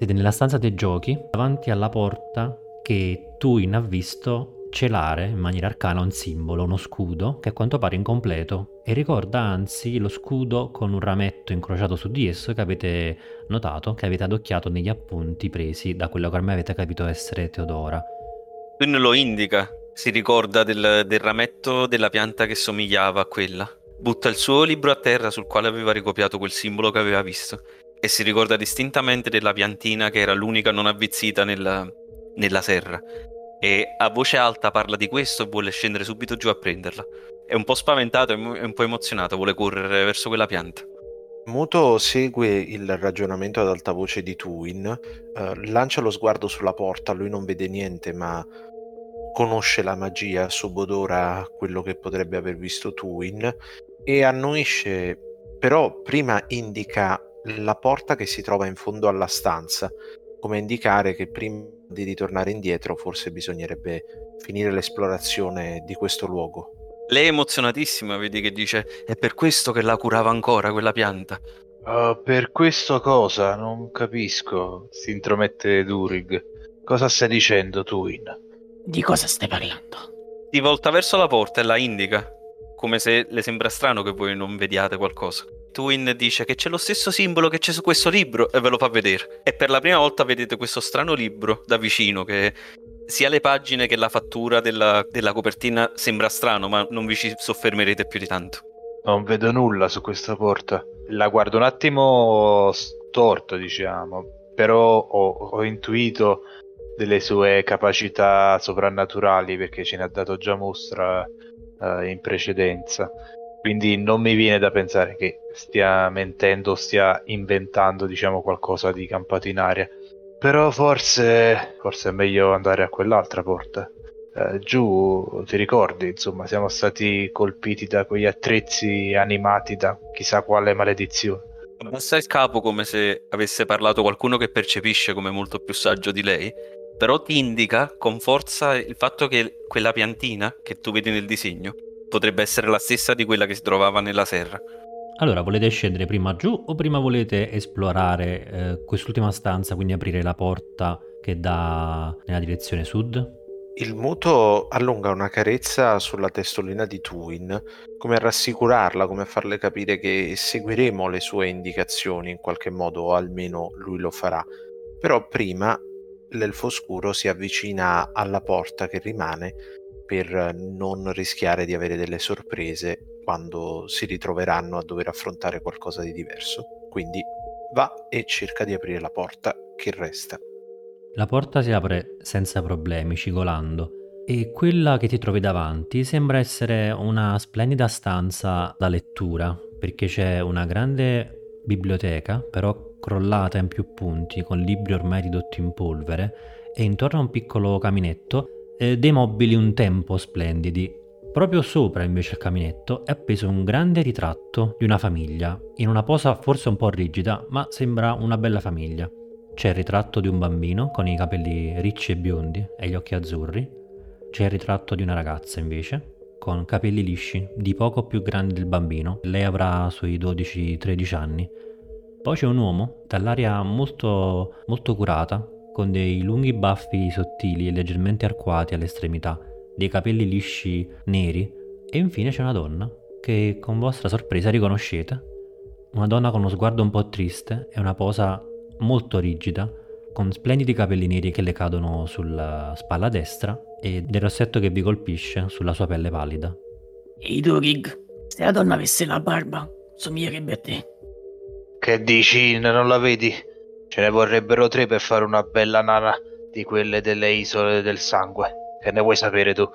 Siete nella stanza dei giochi, davanti alla porta che Tuin ha visto celare in maniera arcana un simbolo, uno scudo, che a quanto pare incompleto e ricorda anzi lo scudo con un rametto incrociato su di esso che avete notato, che avete adocchiato negli appunti presi da quello che ormai avete capito essere Teodora. Tuin lo indica, si ricorda del, del rametto della pianta che somigliava a quella. Butta il suo libro a terra sul quale aveva ricopiato quel simbolo che aveva visto e si ricorda distintamente della piantina che era l'unica non avvizzita nella, nella serra. E a voce alta parla di questo e vuole scendere subito giù a prenderla. È un po' spaventato, è un po' emozionato, vuole correre verso quella pianta. Muto segue il ragionamento ad alta voce di Tuin, eh, lancia lo sguardo sulla porta, lui non vede niente ma conosce la magia, subodora quello che potrebbe aver visto Tuin e annuisce, però prima indica la porta che si trova in fondo alla stanza, come indicare che prima di ritornare indietro forse bisognerebbe finire l'esplorazione di questo luogo. Lei è emozionatissima, vedi che dice è per questo che la curava ancora quella pianta. Uh, per questo cosa? Non capisco, si intromette Durig. Cosa stai dicendo, Tuin? Di cosa stai parlando? Si volta verso la porta e la indica, come se le sembra strano che voi non vediate qualcosa. Twin dice che c'è lo stesso simbolo che c'è su questo libro e ve lo fa vedere. E per la prima volta vedete questo strano libro da vicino che sia le pagine che la fattura della, della copertina sembra strano, ma non vi ci soffermerete più di tanto. Non vedo nulla su questa porta. La guardo un attimo storto, diciamo, però ho, ho intuito delle sue capacità soprannaturali perché ce ne ha dato già mostra uh, in precedenza. Quindi non mi viene da pensare che stia mentendo, stia inventando, diciamo, qualcosa di campato in aria. Però forse, forse è meglio andare a quell'altra porta. Eh, giù, ti ricordi, insomma, siamo stati colpiti da quegli attrezzi animati da chissà quale maledizione. Abbassa il capo come se avesse parlato qualcuno che percepisce come molto più saggio di lei, però ti indica con forza il fatto che quella piantina che tu vedi nel disegno potrebbe essere la stessa di quella che si trovava nella serra. Allora, volete scendere prima giù o prima volete esplorare eh, quest'ultima stanza, quindi aprire la porta che dà nella direzione sud? Il muto allunga una carezza sulla testolina di Twin, come a rassicurarla, come a farle capire che seguiremo le sue indicazioni in qualche modo, o almeno lui lo farà. Però prima l'elfo scuro si avvicina alla porta che rimane per non rischiare di avere delle sorprese quando si ritroveranno a dover affrontare qualcosa di diverso. Quindi va e cerca di aprire la porta che resta. La porta si apre senza problemi, cigolando, e quella che ti trovi davanti sembra essere una splendida stanza da lettura, perché c'è una grande biblioteca, però crollata in più punti, con libri ormai ridotti in polvere, e intorno a un piccolo caminetto dei mobili un tempo splendidi. Proprio sopra invece il caminetto è appeso un grande ritratto di una famiglia, in una posa forse un po' rigida, ma sembra una bella famiglia. C'è il ritratto di un bambino con i capelli ricci e biondi e gli occhi azzurri. C'è il ritratto di una ragazza invece, con capelli lisci, di poco più grandi del bambino. Lei avrà sui 12-13 anni. Poi c'è un uomo, dall'aria molto, molto curata, con dei lunghi baffi sottili e leggermente arcuati all'estremità, dei capelli lisci neri e infine c'è una donna che con vostra sorpresa riconoscete. Una donna con uno sguardo un po' triste e una posa molto rigida, con splendidi capelli neri che le cadono sulla spalla destra e del rossetto che vi colpisce sulla sua pelle pallida. Ehi Dorig, se la donna avesse la barba, somiglierebbe a te. Che dici, non la vedi? Ce ne vorrebbero tre per fare una bella nana di quelle delle isole del sangue. Che ne vuoi sapere tu?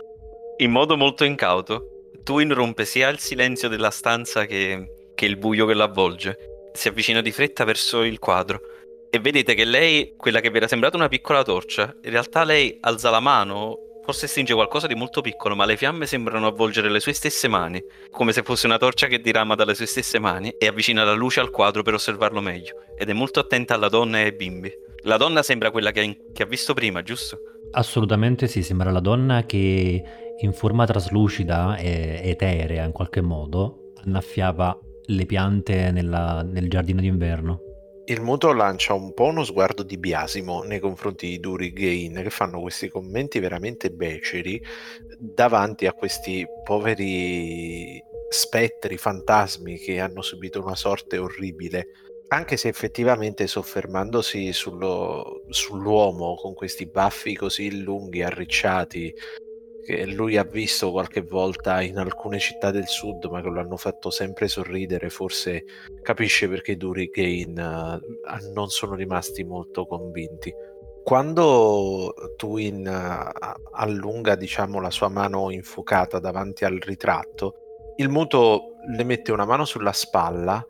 In modo molto incauto, tu irrompe sia il silenzio della stanza che, che il buio che l'avvolge. Si avvicina di fretta verso il quadro e vedete che lei, quella che vi era sembrata una piccola torcia, in realtà lei alza la mano Forse stringe qualcosa di molto piccolo, ma le fiamme sembrano avvolgere le sue stesse mani, come se fosse una torcia che dirama dalle sue stesse mani e avvicina la luce al quadro per osservarlo meglio. Ed è molto attenta alla donna e ai bimbi. La donna sembra quella che, in- che ha visto prima, giusto? Assolutamente sì, sembra la donna che in forma traslucida e eterea in qualche modo annaffiava le piante nella, nel giardino d'inverno. Il muto lancia un po' uno sguardo di biasimo nei confronti di Durig e In, che fanno questi commenti veramente beceri davanti a questi poveri spettri, fantasmi che hanno subito una sorte orribile. Anche se effettivamente soffermandosi sullo, sull'uomo con questi baffi così lunghi, arricciati, che lui ha visto qualche volta in alcune città del sud, ma che lo hanno fatto sempre sorridere, forse capisce perché Duri Gain uh, non sono rimasti molto convinti. Quando Twin uh, allunga, diciamo, la sua mano infuocata davanti al ritratto, il muto le mette una mano sulla spalla,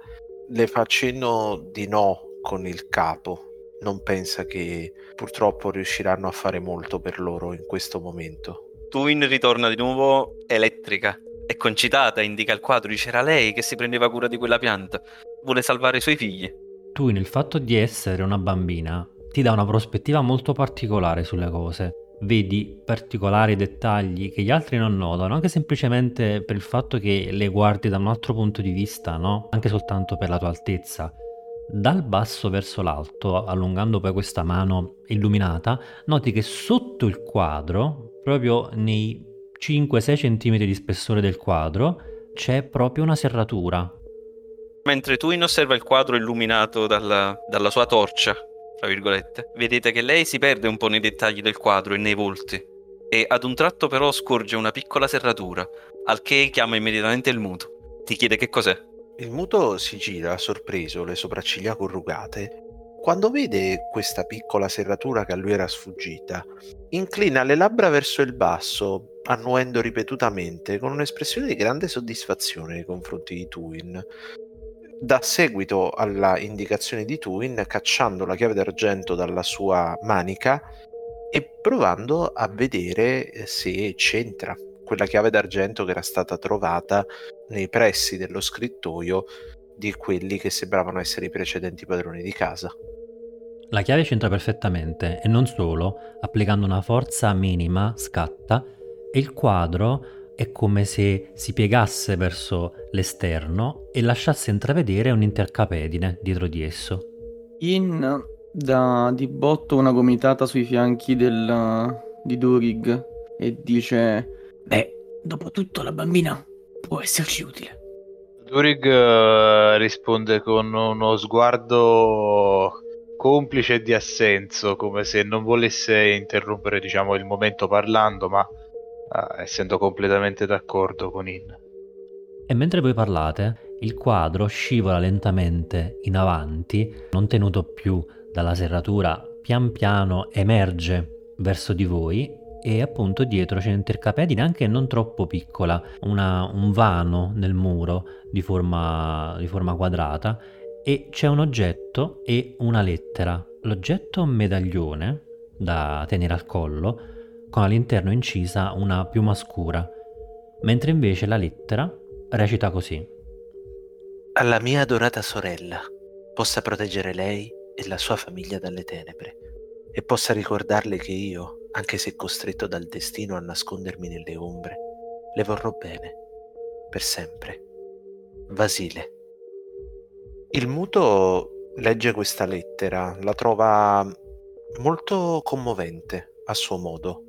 le fa cenno di no con il capo. Non pensa che purtroppo riusciranno a fare molto per loro in questo momento. Twin ritorna di nuovo elettrica e concitata, indica il quadro, dice era lei che si prendeva cura di quella pianta, vuole salvare i suoi figli. Twin, il fatto di essere una bambina ti dà una prospettiva molto particolare sulle cose. Vedi particolari dettagli che gli altri non notano, anche semplicemente per il fatto che le guardi da un altro punto di vista, no? Anche soltanto per la tua altezza. Dal basso verso l'alto, allungando poi questa mano illuminata, noti che sotto il quadro proprio nei 5-6 cm di spessore del quadro c'è proprio una serratura. Mentre Twin osserva il quadro illuminato dalla, dalla sua torcia, tra virgolette, vedete che lei si perde un po' nei dettagli del quadro e nei volti. E ad un tratto però scorge una piccola serratura, al che chiama immediatamente il muto. Ti chiede che cos'è. Il muto si gira, sorpreso, le sopracciglia corrugate, quando vede questa piccola serratura che a lui era sfuggita, inclina le labbra verso il basso, annuendo ripetutamente, con un'espressione di grande soddisfazione nei confronti di Tuin. Dà seguito alla indicazione di Tuin, cacciando la chiave d'argento dalla sua manica e provando a vedere eh, se c'entra quella chiave d'argento che era stata trovata nei pressi dello scrittoio di quelli che sembravano essere i precedenti padroni di casa. La chiave c'entra perfettamente e non solo, applicando una forza minima scatta e il quadro è come se si piegasse verso l'esterno e lasciasse intravedere un'intercapedine dietro di esso. In dà di botto una gomitata sui fianchi del, di Durig e dice: Beh, dopo tutto la bambina può esserci utile. Durig uh, risponde con uno sguardo complice di assenso, come se non volesse interrompere diciamo, il momento parlando, ma uh, essendo completamente d'accordo con In. E mentre voi parlate, il quadro scivola lentamente in avanti, non tenuto più dalla serratura, pian piano emerge verso di voi e appunto dietro c'è un'intercapedine anche non troppo piccola, una, un vano nel muro di forma, di forma quadrata e c'è un oggetto e una lettera. L'oggetto è un medaglione da tenere al collo con all'interno incisa una piuma scura, mentre invece la lettera recita così. Alla mia adorata sorella, possa proteggere lei e la sua famiglia dalle tenebre e possa ricordarle che io, anche se costretto dal destino a nascondermi nelle ombre, le vorrò bene, per sempre. Vasile. Il muto legge questa lettera, la trova molto commovente a suo modo.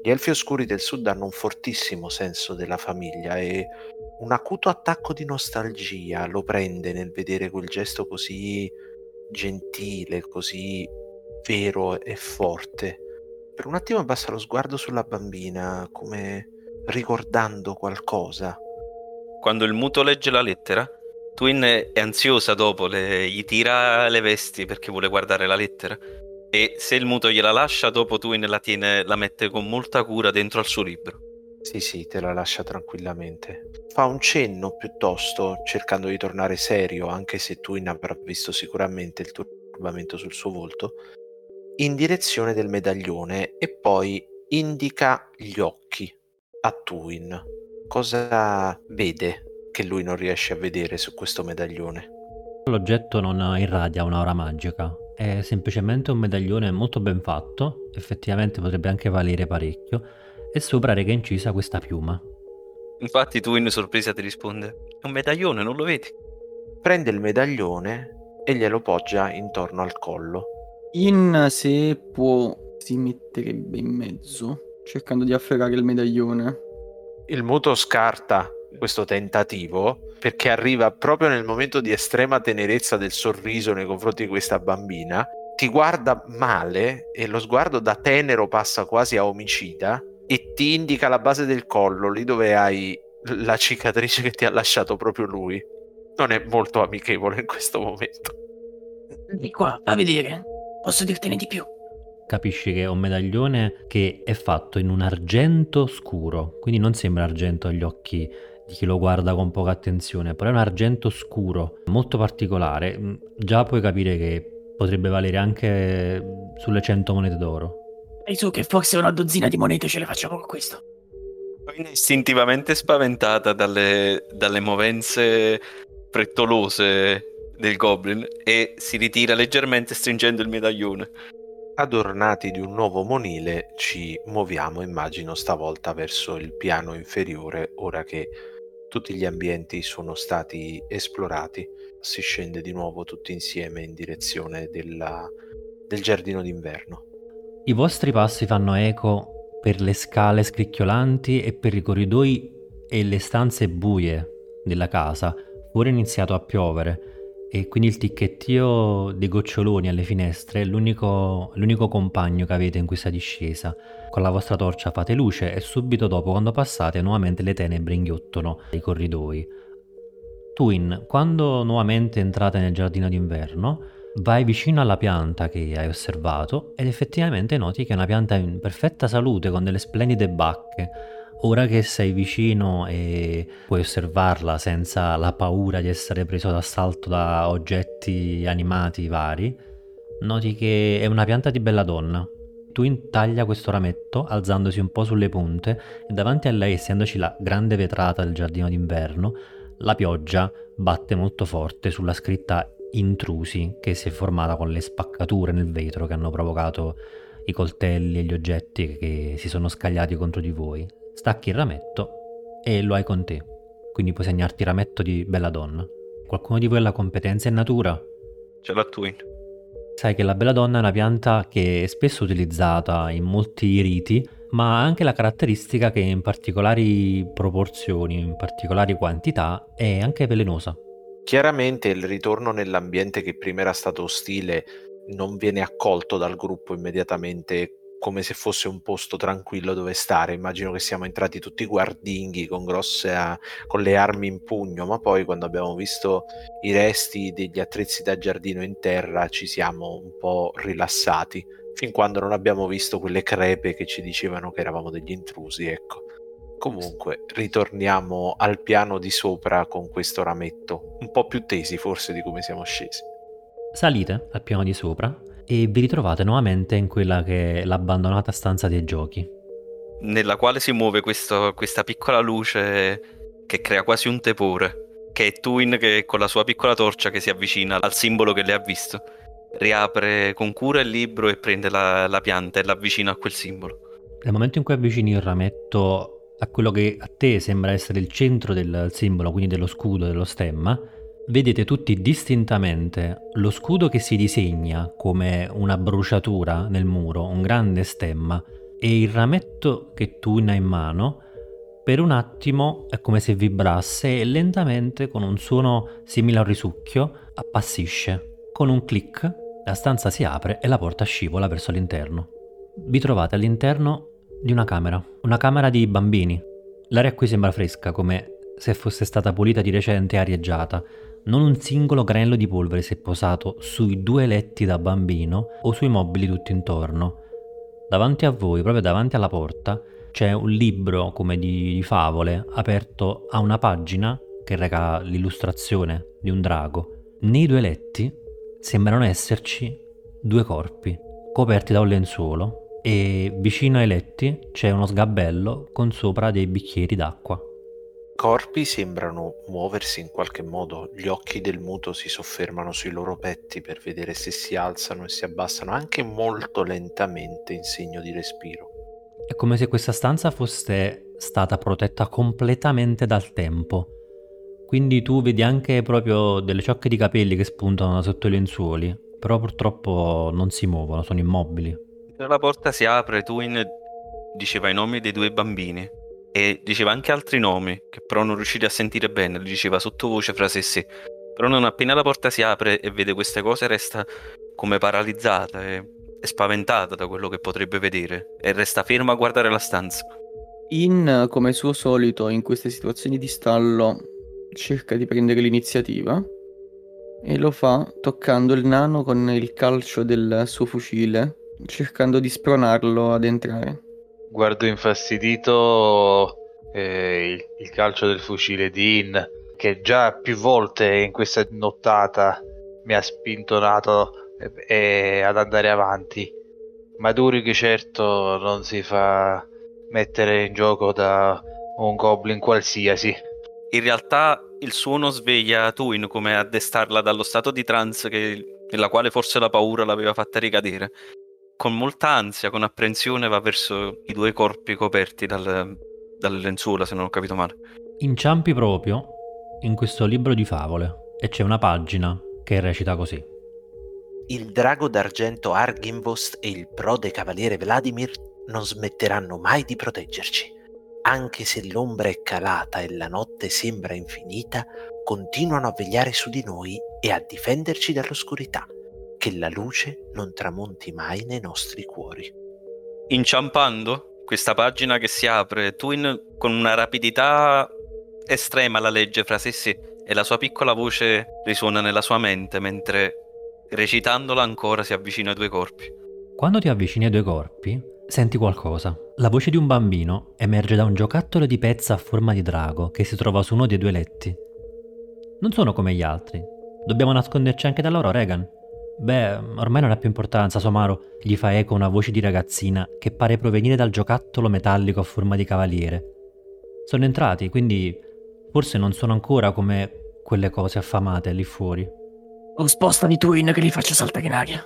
Gli elfi oscuri del sud hanno un fortissimo senso della famiglia e un acuto attacco di nostalgia lo prende nel vedere quel gesto così gentile, così vero e forte. Per un attimo abbassa lo sguardo sulla bambina, come ricordando qualcosa. Quando il muto legge la lettera, Twin è ansiosa dopo, le, gli tira le vesti perché vuole guardare la lettera. E se il muto gliela lascia, dopo Twin la, tiene, la mette con molta cura dentro al suo libro. Sì, sì, te la lascia tranquillamente. Fa un cenno piuttosto, cercando di tornare serio, anche se Twin avrà visto sicuramente il turbamento sul suo volto, in direzione del medaglione e poi indica gli occhi a Twin. Cosa vede che lui non riesce a vedere su questo medaglione. L'oggetto non irradia un'aura magica, è semplicemente un medaglione molto ben fatto, effettivamente potrebbe anche valere parecchio, e sopra rega incisa questa piuma. Infatti tu in sorpresa ti risponde, è un medaglione, non lo vedi? Prende il medaglione e glielo poggia intorno al collo. In se può si metterebbe in mezzo, cercando di afferrare il medaglione. Il muto scarta questo tentativo perché arriva proprio nel momento di estrema tenerezza del sorriso nei confronti di questa bambina, ti guarda male e lo sguardo da tenero passa quasi a omicida e ti indica la base del collo, lì dove hai la cicatrice che ti ha lasciato proprio lui. Non è molto amichevole in questo momento. Di qua, a vedere. Posso dirtene di più. Capisci che è un medaglione che è fatto in un argento scuro, quindi non sembra argento agli occhi di chi lo guarda con poca attenzione, però è un argento scuro, molto particolare. Mm, Già puoi capire che potrebbe valere anche sulle 100 monete d'oro. E su che forse una dozzina di monete ce le facciamo con questo. Istintivamente spaventata dalle, dalle movenze frettolose del goblin e si ritira leggermente stringendo il medaglione. Adornati di un nuovo monile ci muoviamo, immagino, stavolta verso il piano inferiore, ora che tutti gli ambienti sono stati esplorati. Si scende di nuovo tutti insieme in direzione della- del giardino d'inverno. I vostri passi fanno eco per le scale scricchiolanti e per i corridoi e le stanze buie della casa. Ora è iniziato a piovere e quindi il ticchettio dei goccioloni alle finestre è l'unico, l'unico compagno che avete in questa discesa. Con la vostra torcia fate luce e subito dopo, quando passate, nuovamente le tenebre inghiottono i corridoi. Twin, quando nuovamente entrate nel giardino d'inverno, vai vicino alla pianta che hai osservato ed effettivamente noti che è una pianta in perfetta salute con delle splendide bacche. Ora che sei vicino e puoi osservarla senza la paura di essere preso d'assalto da oggetti animati vari, noti che è una pianta di bella donna. Twin taglia questo rametto alzandosi un po' sulle punte e davanti a lei, essendoci la grande vetrata del giardino d'inverno, la pioggia batte molto forte sulla scritta intrusi che si è formata con le spaccature nel vetro che hanno provocato i coltelli e gli oggetti che si sono scagliati contro di voi. Stacchi il rametto e lo hai con te, quindi puoi segnarti rametto di bella donna. Qualcuno di voi ha la competenza in natura? Ce l'ha Twin. Sai che la bella donna è una pianta che è spesso utilizzata in molti riti, ma ha anche la caratteristica che in particolari proporzioni, in particolari quantità, è anche velenosa. Chiaramente il ritorno nell'ambiente che prima era stato ostile non viene accolto dal gruppo immediatamente come se fosse un posto tranquillo dove stare. Immagino che siamo entrati tutti guardinghi con grosse a- con le armi in pugno, ma poi quando abbiamo visto i resti degli attrezzi da giardino in terra ci siamo un po' rilassati, fin quando non abbiamo visto quelle crepe che ci dicevano che eravamo degli intrusi, ecco. Comunque, ritorniamo al piano di sopra con questo rametto, un po' più tesi forse di come siamo scesi. Salite al piano di sopra e vi ritrovate nuovamente in quella che è l'abbandonata stanza dei giochi. nella quale si muove questo- questa piccola luce che crea quasi un tepore, che è Twin che con la sua piccola torcia che si avvicina al simbolo che le ha visto, riapre con cura il libro e prende la, la pianta e l'avvicina a quel simbolo. Nel momento in cui avvicini il rametto a quello che a te sembra essere il centro del simbolo, quindi dello scudo, dello stemma, vedete tutti distintamente lo scudo che si disegna come una bruciatura nel muro, un grande stemma, e il rametto che tu hai in mano per un attimo è come se vibrasse e lentamente con un suono simile a un risucchio appassisce. Con un clic la stanza si apre e la porta scivola verso l'interno. Vi trovate all'interno di una camera, una camera di bambini. L'aria qui sembra fresca, come se fosse stata pulita di recente e arieggiata. Non un singolo granello di polvere si è posato sui due letti da bambino o sui mobili tutto intorno. Davanti a voi, proprio davanti alla porta, c'è un libro come di favole aperto a una pagina che reca l'illustrazione di un drago. Nei due letti sembrano esserci due corpi coperti da un lenzuolo e vicino ai letti c'è uno sgabello con sopra dei bicchieri d'acqua. Corpi sembrano muoversi in qualche modo, gli occhi del muto si soffermano sui loro petti per vedere se si alzano e si abbassano anche molto lentamente in segno di respiro. È come se questa stanza fosse stata protetta completamente dal tempo. Quindi tu vedi anche proprio delle ciocche di capelli che spuntano sotto i lenzuoli, però purtroppo non si muovono, sono immobili. La porta si apre, Twin diceva i nomi dei due bambini e diceva anche altri nomi che però non riuscite a sentire bene, li diceva sottovoce fra sé e sé. Però non appena la porta si apre e vede queste cose resta come paralizzata e, e spaventata da quello che potrebbe vedere e resta ferma a guardare la stanza. In, come suo solito, in queste situazioni di stallo, cerca di prendere l'iniziativa e lo fa toccando il nano con il calcio del suo fucile, cercando di spronarlo ad entrare. Guardo infastidito eh, il, il calcio del fucile di In, che già più volte in questa nottata mi ha spintonato eh, ad andare avanti. Ma Durig certo non si fa mettere in gioco da un goblin qualsiasi. In realtà il suono sveglia Twin come a destarla dallo stato di trance che- nella quale forse la paura l'aveva fatta ricadere. Con molta ansia, con apprensione va verso i due corpi coperti dal- dalle lenzuola, se non ho capito male. Inciampi proprio in questo libro di favole e c'è una pagina che recita così. Il drago d'argento Argimvost e il prode cavaliere Vladimir non smetteranno mai di proteggerci. Anche se l'ombra è calata e la notte sembra infinita, continuano a vegliare su di noi e a difenderci dall'oscurità. Che la luce non tramonti mai nei nostri cuori. Inciampando questa pagina che si apre, Twin con una rapidità estrema la legge fra sé e sé e la sua piccola voce risuona nella sua mente mentre recitandola ancora si avvicina ai due corpi. Quando ti avvicini ai due corpi, senti qualcosa. La voce di un bambino emerge da un giocattolo di pezza a forma di drago che si trova su uno dei due letti. Non sono come gli altri. Dobbiamo nasconderci anche da loro, Regan. Beh, ormai non ha più importanza, Somaro, gli fa eco una voce di ragazzina che pare provenire dal giocattolo metallico a forma di cavaliere. Sono entrati, quindi forse non sono ancora come quelle cose affamate lì fuori. O spostati Twin che li faccio saltare in aria.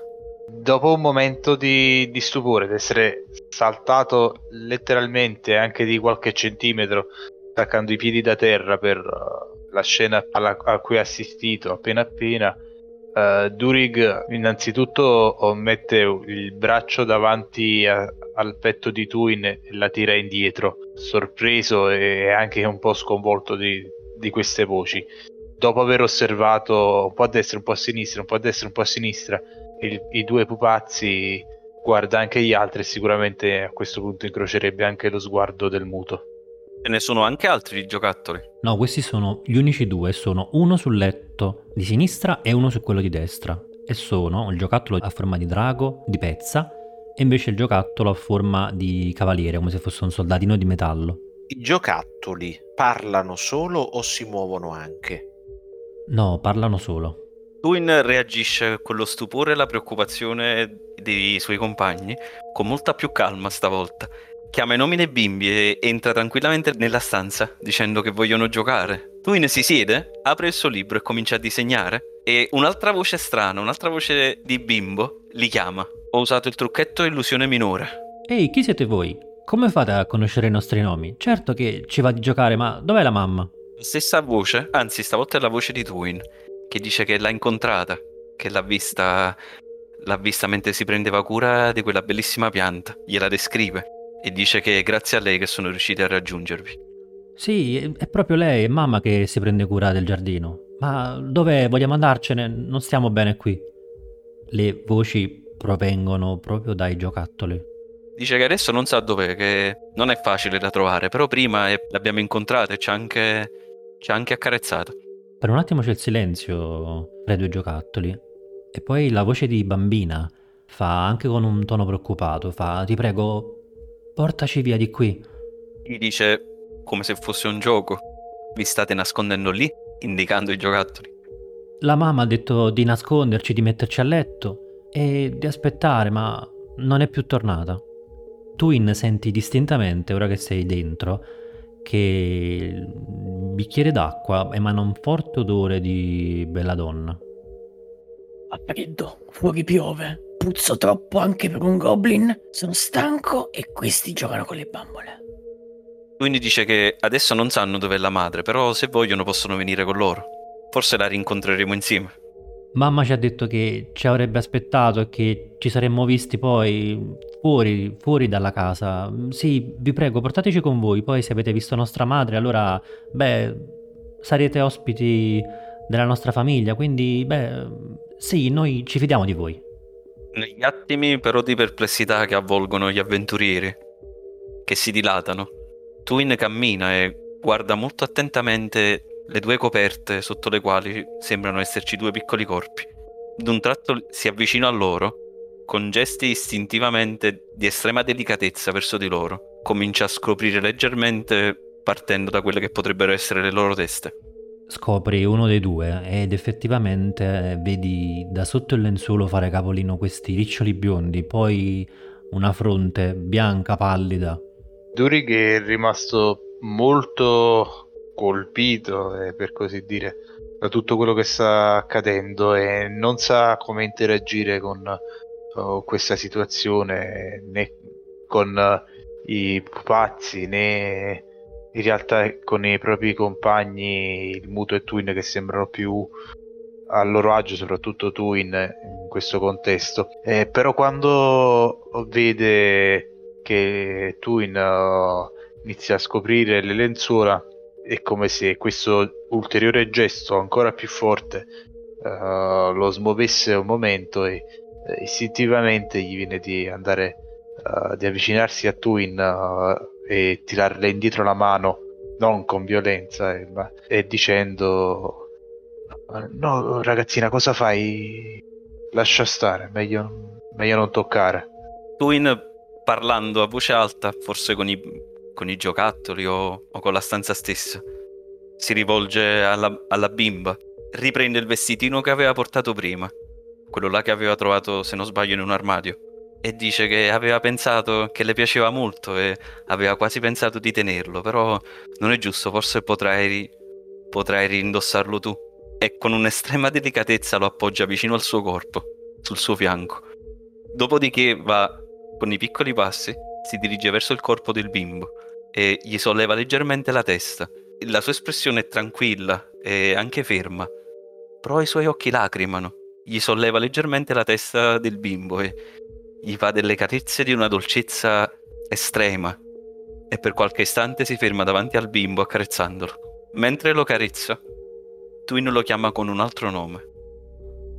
Dopo un momento di, di stupore, di essere saltato letteralmente anche di qualche centimetro, staccando i piedi da terra per uh, la scena alla- a cui ho assistito appena appena, uh, Durig innanzitutto mette il braccio davanti a- al petto di Twin e la tira indietro, sorpreso e anche un po' sconvolto di, di queste voci. Dopo aver osservato un po' a destra, un po' a sinistra, un po' a destra, un po' a sinistra, il- i due pupazzi guarda anche gli altri e sicuramente a questo punto incrocerebbe anche lo sguardo del muto. Ce ne sono anche altri di giocattoli. No, questi sono gli unici due, sono uno sul letto di sinistra e uno su quello di destra. E sono il giocattolo a forma di drago, di pezza, e invece il giocattolo a forma di cavaliere, come se fosse un soldatino di metallo. I giocattoli parlano solo o si muovono anche? No, parlano solo. Twin reagisce con lo stupore e la preoccupazione dei suoi compagni con molta più calma stavolta. Chiama i nomi dei bimbi e entra tranquillamente nella stanza dicendo che vogliono giocare. Twin si siede, apre il suo libro e comincia a disegnare. E un'altra voce strana, un'altra voce di bimbo li chiama. Ho usato il trucchetto illusione minore. Ehi, chi siete voi? Come fate a conoscere i nostri nomi? Certo che ci va di giocare, ma dov'è la mamma? Stessa voce, anzi stavolta è la voce di Twin, che dice che l'ha incontrata, che l'ha vista, l'ha vista mentre si prendeva cura di quella bellissima pianta, gliela descrive e dice che è grazie a lei che sono riusciti a raggiungervi. Sì, è- proprio lei, è mamma che si prende cura del giardino. Ma dove vogliamo andarcene? Non stiamo bene qui. Le voci provengono proprio dai giocattoli. Dice che adesso non sa dov'è, che non è facile da trovare, però prima l'abbiamo incontrata e ci ha anche, ci ha anche accarezzato. Per un attimo c'è il silenzio tra i due giocattoli e poi la voce di bambina fa anche con un tono preoccupato, fa ti prego portaci via di qui. Gli dice come se fosse un gioco. Vi state nascondendo lì, indicando i giocattoli. La mamma ha detto di nasconderci, di metterci a letto e di aspettare, ma non è più tornata. Twin senti distintamente, ora che sei dentro, che il bicchiere d'acqua emana un forte odore di bella donna. Fa freddo, fuori piove. Puzzo troppo anche per un goblin. Sono stanco e questi giocano con le bambole. Twin dice che adesso non sanno dov'è la madre, però se vogliono possono venire con loro. Forse la rincontreremo insieme. Mamma ci ha detto che ci avrebbe aspettato e che ci saremmo visti poi fuori, fuori dalla casa. Sì, vi prego, portateci con voi. Poi se avete visto nostra madre, allora, beh, sarete ospiti della nostra famiglia. Quindi, beh, sì, noi ci fidiamo di voi. Negli attimi però di perplessità che avvolgono gli avventurieri, che si dilatano, Twin cammina e guarda molto attentamente le due coperte sotto le quali sembrano esserci due piccoli corpi. D'un tratto si avvicina a loro, con gesti istintivamente di estrema delicatezza verso di loro. Comincia a scoprire leggermente partendo da quelle che potrebbero essere le loro teste. Scopri uno dei due ed effettivamente vedi da sotto il lenzuolo fare capolino questi riccioli biondi, poi una fronte bianca pallida. Durig è rimasto molto colpito, eh, per così dire, da tutto quello che sta accadendo e non sa come interagire con uh, questa situazione né con uh, i pupazzi né in realtà con i propri compagni, il Muto e Twin che sembrano più a loro agio, soprattutto Twin in questo contesto. Eh, però quando vede che Twin uh, inizia a scoprire le lenzuola, è come se questo ulteriore gesto ancora più forte uh, lo smuovesse un momento e uh, istintivamente gli viene di andare uh, di avvicinarsi a Twin e tirarle indietro la mano non con violenza eh, ma, e dicendo no ragazzina cosa fai? Lascia stare meglio, meglio non toccare. Twin parlando a voce alta forse con i con i giocattoli o, o con la stanza stessa. Si rivolge alla, alla bimba, riprende il vestitino che aveva portato prima, quello là che aveva trovato, se non sbaglio, in un armadio, e dice che aveva pensato che le piaceva molto e aveva quasi pensato di tenerlo, però non è giusto, forse potrai, potrai rindossarlo tu. E con un'estrema delicatezza lo appoggia vicino al suo corpo, sul suo fianco. Dopodiché va con i piccoli passi si dirige verso il corpo del bimbo e gli solleva leggermente la testa. La sua espressione è tranquilla e anche ferma, però i suoi occhi lacrimano. Gli solleva leggermente la testa del bimbo e gli fa delle carezze di una dolcezza estrema e per qualche istante si ferma davanti al bimbo accarezzandolo. Mentre lo carezza, Twin lo chiama con un altro nome.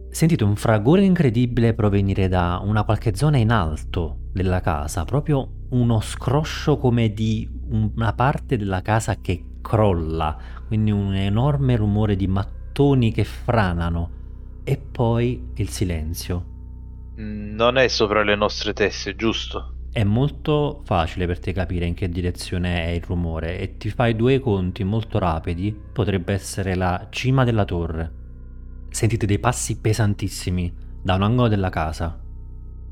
Sentite un fragore incredibile provenire da una qualche zona in alto della casa, proprio uno scroscio come di una parte della casa che crolla, quindi un enorme rumore di mattoni che franano e poi il silenzio. Non è sopra le nostre teste, giusto? È molto facile per te capire in che direzione è il rumore e ti fai due conti molto rapidi, potrebbe essere la cima della torre. Sentite dei passi pesantissimi da un angolo della casa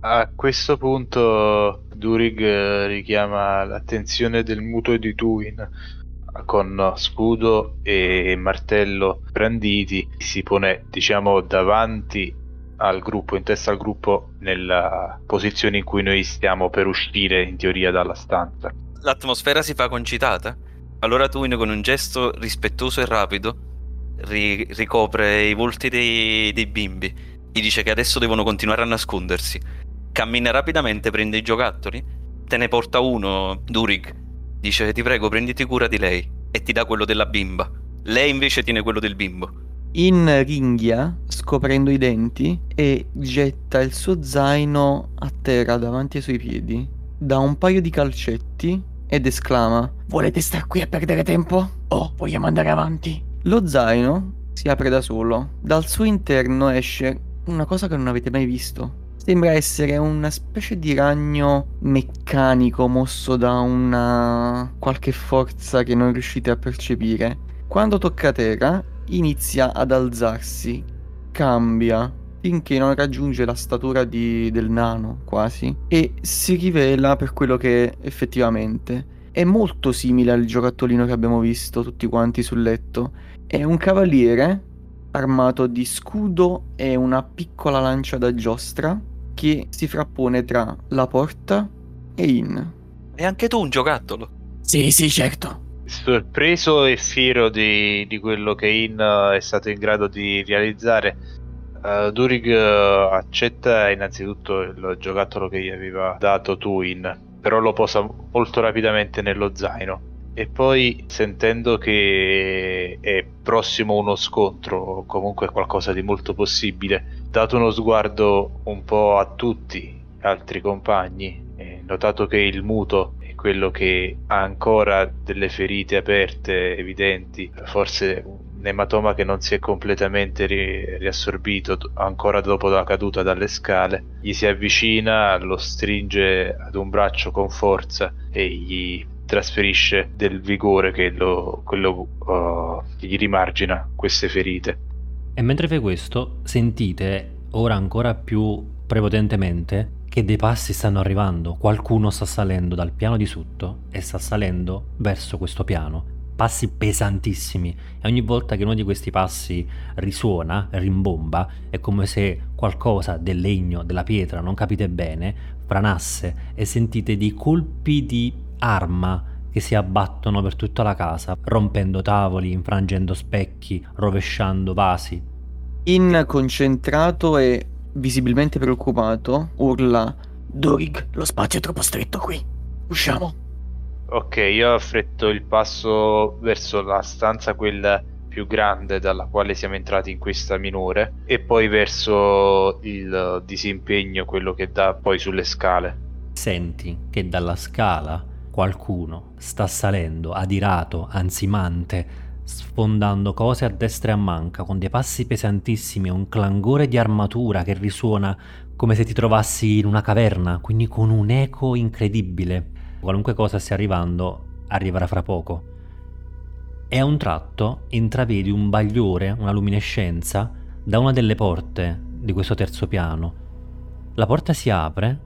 a questo punto Durig eh, richiama l'attenzione del muto di Tuin con scudo e martello branditi si pone diciamo davanti al gruppo, in testa al gruppo nella posizione in cui noi stiamo per uscire in teoria dalla stanza. L'atmosfera si fa concitata. Allora Tuin con un gesto rispettoso e rapido ri- ricopre i volti dei, dei bimbi. Gli dice che adesso devono continuare a nascondersi Cammina rapidamente, prende i giocattoli, te ne porta uno, Durig. Dice ti prego prenditi cura di lei e ti dà quello della bimba. Lei invece tiene quello del bimbo. In ringhia, scoprendo i denti, e getta il suo zaino a terra davanti ai suoi piedi. Dà un paio di calcetti ed esclama: Volete star qui a perdere tempo? O vogliamo andare avanti? Lo zaino si apre da solo. Dal suo interno esce una cosa che non avete mai visto. Sembra essere una specie di ragno meccanico mosso da una qualche forza che non riuscite a percepire. Quando tocca terra inizia ad alzarsi, cambia finché non raggiunge la statura di, del nano quasi e si rivela per quello che effettivamente è molto simile al giocattolino che abbiamo visto tutti quanti sul letto. È un cavaliere armato di scudo e una piccola lancia da giostra che si frappone tra la porta e In. E anche tu un giocattolo? Sì, sì, certo. Sorpreso e fiero di, di quello che In eh, è stato in grado di realizzare, uh, Durig uh, accetta innanzitutto il giocattolo che gli aveva dato Twin, però lo posa molto rapidamente nello zaino. E poi sentendo che è prossimo uno scontro o comunque qualcosa di molto possibile, dato uno sguardo un po' a tutti gli altri compagni, notato che il muto quello che ha ancora delle ferite aperte evidenti, forse un ematoma che non si è completamente ri- riassorbito ancora dopo la caduta dalle scale, gli si avvicina, lo stringe ad un braccio con forza e gli trasferisce del vigore che lo, quello, uh, gli rimargina queste ferite. E mentre fai questo, sentite ora ancora più prepotentemente che dei passi stanno arrivando, qualcuno sta salendo dal piano di sotto e sta salendo verso questo piano. Passi pesantissimi e ogni volta che uno di questi passi risuona, rimbomba, è come se qualcosa del legno, della pietra, non capite bene, franasse e sentite dei colpi di arma che si abbattono per tutta la casa, rompendo tavoli, infrangendo specchi, rovesciando vasi. In concentrato e visibilmente preoccupato, urla Dorig, lo spazio è troppo stretto qui. Usciamo. Ok, io affretto il passo verso la stanza quella più grande dalla quale siamo entrati in questa minore e poi verso il disimpegno, quello che dà poi sulle scale. Senti che dalla scala Qualcuno sta salendo adirato, ansimante, sfondando cose a destra e a manca, con dei passi pesantissimi e un clangore di armatura che risuona come se ti trovassi in una caverna, quindi con un eco incredibile. Qualunque cosa stia arrivando, arriverà fra poco. E a un tratto intravedi un bagliore, una luminescenza, da una delle porte di questo terzo piano. La porta si apre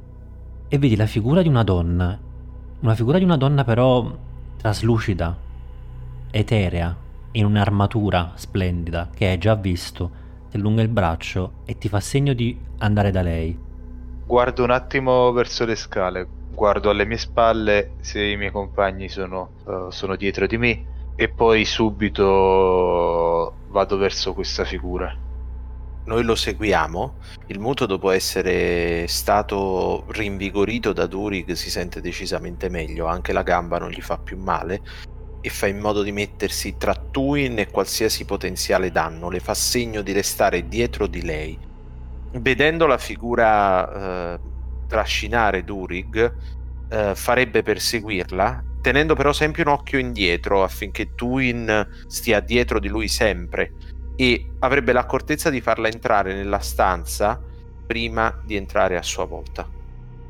e vedi la figura di una donna una figura di una donna però traslucida, eterea, in un'armatura splendida che hai già visto, ti allunga il braccio e ti fa segno di andare da lei. Guardo un attimo verso le scale, guardo alle mie spalle se i miei compagni sono, uh, sono dietro di me e poi subito vado verso questa figura noi lo seguiamo. Il muto, dopo essere stato rinvigorito da Durig, si sente decisamente meglio. Anche la gamba non gli fa più male. E fa in modo di mettersi tra Tuin e qualsiasi potenziale danno. Le fa segno di restare dietro di lei. Vedendo la figura eh, trascinare Durig, eh, farebbe perseguirla, tenendo però sempre un occhio indietro affinché Tuin stia dietro di lui sempre e avrebbe l'accortezza di farla entrare nella stanza prima di entrare a sua volta.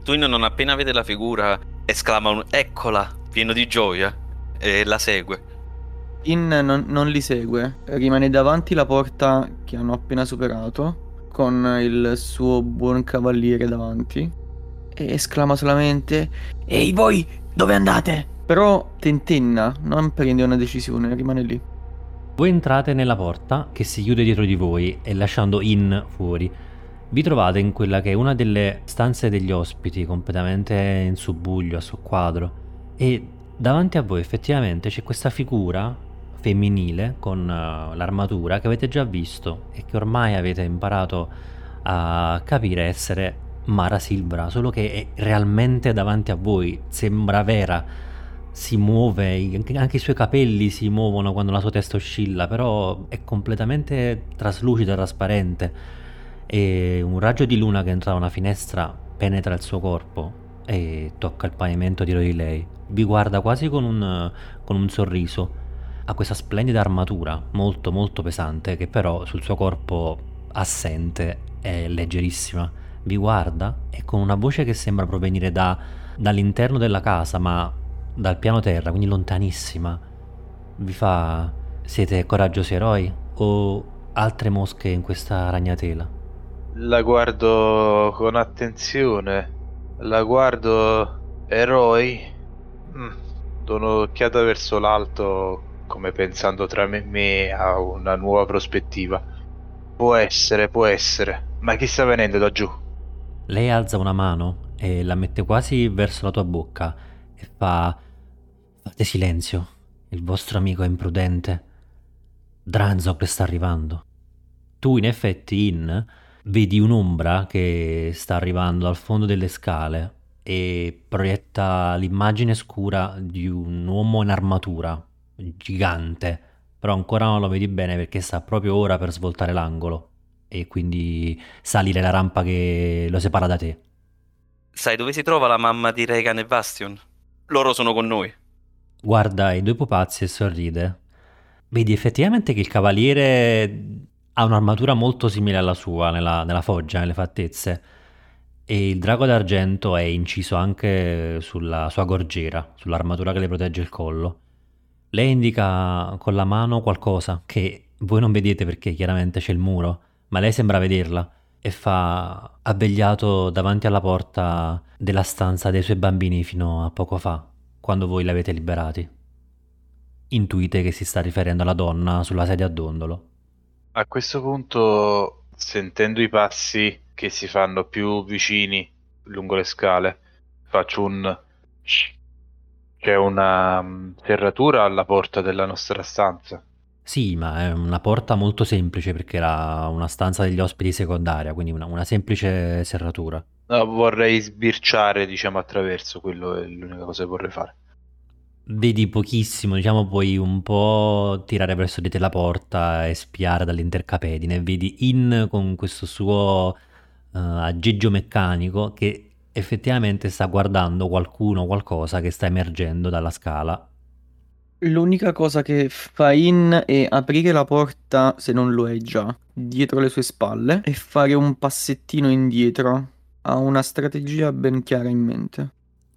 Twin non appena vede la figura esclama un eccola, pieno di gioia, e la segue. In non, non li segue, rimane davanti la porta che hanno appena superato, con il suo buon cavaliere davanti, e esclama solamente Ehi voi, dove andate? Però tentenna, non prende una decisione, rimane lì. Voi entrate nella porta che si chiude dietro di voi e lasciando In fuori. Vi trovate in quella che è una delle stanze degli ospiti, completamente in subbuglio, a soqquadro. E davanti a voi effettivamente c'è questa figura femminile con uh, l'armatura che avete già visto e che ormai avete imparato a capire essere Mara Silvra, solo che è realmente davanti a voi, sembra vera si muove, anche i suoi capelli si muovono quando la sua testa oscilla, però è completamente traslucida, trasparente e un raggio di luna che entra da una finestra penetra il suo corpo e tocca il pavimento dietro di lei. Vi guarda quasi con un, con un sorriso. Ha questa splendida armatura, molto molto pesante, che però sul suo corpo assente è leggerissima. Vi guarda e con una voce che sembra provenire da, dall'interno della casa, ma dal piano terra, quindi lontanissima, vi fa siete coraggiosi eroi o altre mosche in questa ragnatela? La guardo con attenzione, la guardo eroi. Mm. Do un'occhiata verso l'alto come pensando tra me e me a una nuova prospettiva. Può essere, può essere. Ma chi sta venendo da giù? Lei alza una mano e la mette quasi verso la tua bocca e fa Fate silenzio, il vostro amico è imprudente. Dranzog sta arrivando. Tu in effetti in vedi un'ombra che sta arrivando dal fondo delle scale e proietta l'immagine scura di un uomo in armatura, gigante, però ancora non lo vedi bene perché sta proprio ora per svoltare l'angolo e quindi salire la rampa che lo separa da te. Sai dove si trova la mamma di Regan e Bastion? Loro sono con noi. Guarda i due pupazzi e sorride. Vedi effettivamente che il cavaliere ha un'armatura molto simile alla sua nella, nella foggia, nelle fattezze. E il drago d'argento è inciso anche sulla sua gorgiera, sull'armatura che le protegge il collo. Lei indica con la mano qualcosa che voi non vedete perché chiaramente c'è il muro, ma lei sembra vederla e fa abbegliato davanti alla porta della stanza dei suoi bambini fino a poco fa, quando voi l'avete liberati. Intuite che si sta riferendo alla donna sulla sedia a dondolo. A questo punto, sentendo i passi che si fanno più vicini lungo le scale, faccio un... C'è una mm, serratura alla porta della nostra stanza. Sì, ma è una porta molto semplice perché era una stanza degli ospiti secondaria, quindi una, una semplice serratura. No, vorrei sbirciare, diciamo, attraverso, quello è l'unica cosa che vorrei fare. Vedi pochissimo, diciamo puoi un po' tirare verso di te la porta e spiare dall'intercapedine. Vedi In con questo suo uh, aggeggio meccanico che effettivamente sta guardando qualcuno o qualcosa che sta emergendo dalla scala. L'unica cosa che fa In è aprire la porta, se non lo è già, dietro le sue spalle e fare un passettino indietro. Ha una strategia ben chiara in mente.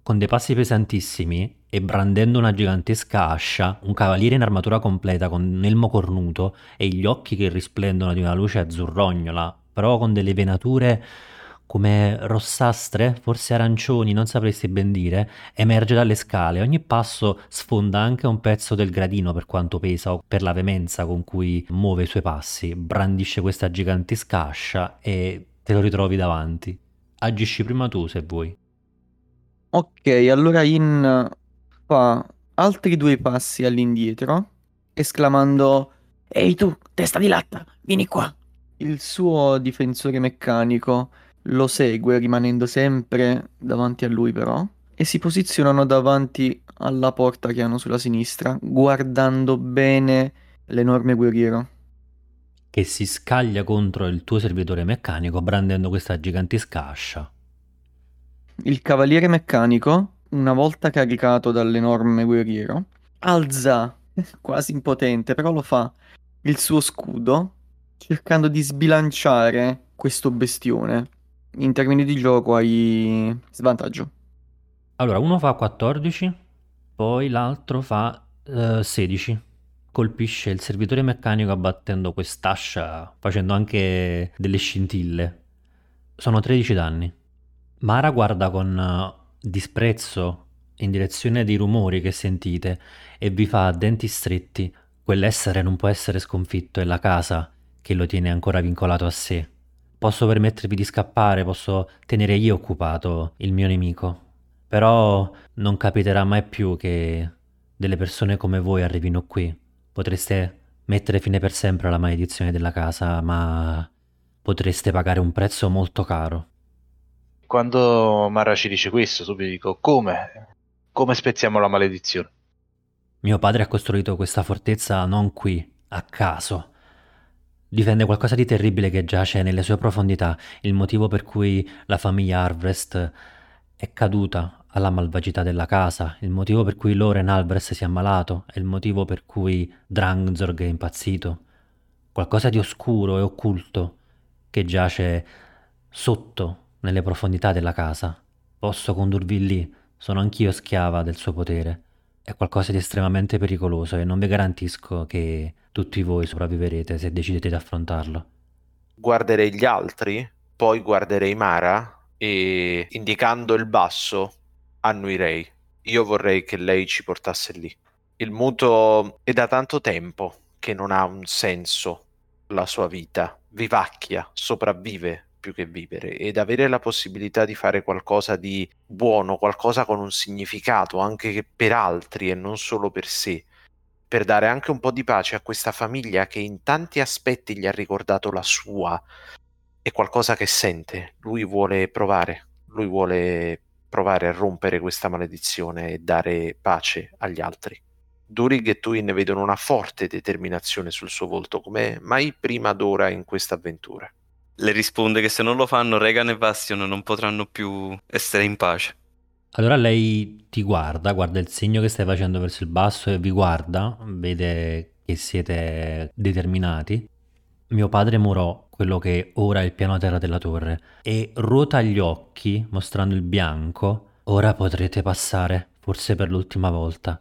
Con dei passi pesantissimi e brandendo una gigantesca ascia, un cavaliere in armatura completa con un elmo cornuto e gli occhi che risplendono di una luce azzurrognola, però con delle venature come rossastre, forse arancioni, non sapresti ben dire, emerge dalle scale. Ogni passo sfonda anche un pezzo del gradino per quanto pesa o per la veemenza con cui muove i suoi passi. Brandisce questa gigantesca ascia e te lo ritrovi davanti. Agisci prima tu se vuoi. Ok, allora In fa altri due passi all'indietro, esclamando Ehi tu, testa di latta, vieni qua. Il suo difensore meccanico lo segue rimanendo sempre davanti a lui però e si posizionano davanti alla porta che hanno sulla sinistra, guardando bene l'enorme guerriero. Che si scaglia contro il tuo servitore meccanico brandendo questa gigantesca ascia. Il cavaliere meccanico, una volta caricato dall'enorme guerriero, alza, quasi impotente, però lo fa, il suo scudo, cercando di sbilanciare questo bestione. In termini di gioco hai svantaggio. Allora, uno fa 14, poi l'altro fa eh, 16. Colpisce il servitore meccanico abbattendo quest'ascia, facendo anche delle scintille. Sono 13 danni. Mara guarda con eh, disprezzo in direzione dei rumori che sentite e vi fa a denti stretti. Quell'essere non può essere sconfitto, è la casa che lo tiene ancora vincolato a sé. Posso permettervi di scappare, posso tenere io occupato il mio nemico. Però non capiterà mai più che delle persone come voi arrivino qui. Potreste mettere fine per sempre alla maledizione della casa, ma potreste pagare un prezzo molto caro. Quando Mara ci dice questo, subito dico come? Come spezziamo la maledizione? Mio padre ha costruito questa fortezza non qui, a caso. Difende qualcosa di terribile che giace nelle sue profondità, il motivo per cui la famiglia Harvest è caduta alla malvagità della casa, il motivo per cui Loren Alvarez si è ammalato, e il motivo per cui Drangzorg è impazzito. Qualcosa di oscuro e occulto che giace sotto nelle profondità della casa. Posso condurvi lì, sono anch'io schiava del suo potere. È qualcosa di estremamente pericoloso e non vi garantisco che tutti voi sopravviverete se decidete di affrontarlo. Guarderei gli altri, poi guarderei Mara e indicando il basso annuirei. Io vorrei che lei ci portasse lì. Il muto è da tanto tempo che non ha un senso la sua vita. Vivacchia, sopravvive più che vivere ed avere la possibilità di fare qualcosa di buono, qualcosa con un significato anche per altri e non solo per sé, per dare anche un po' di pace a questa famiglia che in tanti aspetti gli ha ricordato la sua, è qualcosa che sente, lui vuole provare, lui vuole provare a rompere questa maledizione e dare pace agli altri. Durig e Twin vedono una forte determinazione sul suo volto, come mai prima d'ora in questa avventura. Le risponde che se non lo fanno Regan e Bastion non potranno più essere in pace. Allora lei ti guarda, guarda il segno che stai facendo verso il basso e vi guarda, vede che siete determinati. Mio padre murò quello che ora è il piano terra della torre e ruota gli occhi mostrando il bianco. Ora potrete passare, forse per l'ultima volta.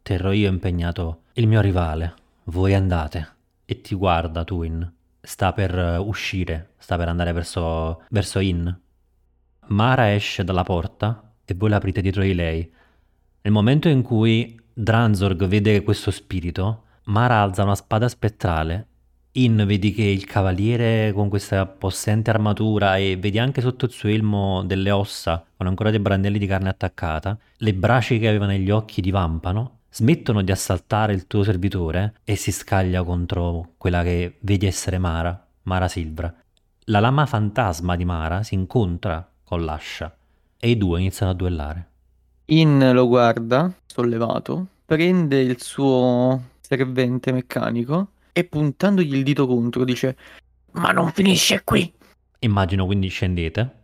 Terrò io impegnato il mio rivale. Voi andate. E ti guarda, Twin. Sta per uh, uscire, sta per andare verso, verso Inn. Mara esce dalla porta e voi l'aprite dietro di lei. Nel momento in cui Dranzorg vede questo spirito, Mara alza una spada spettrale. In vedi che il cavaliere con questa possente armatura e vedi anche sotto il suo elmo delle ossa con ancora dei brandelli di carne attaccata, le braci che aveva negli occhi divampano smettono di assaltare il tuo servitore e si scaglia contro quella che vedi essere Mara, Mara Silvra. La lama fantasma di Mara si incontra con l'ascia e i due iniziano a duellare. In lo guarda, sollevato, prende il suo servente meccanico e puntandogli il dito contro dice Ma non finisce qui. Immagino quindi scendete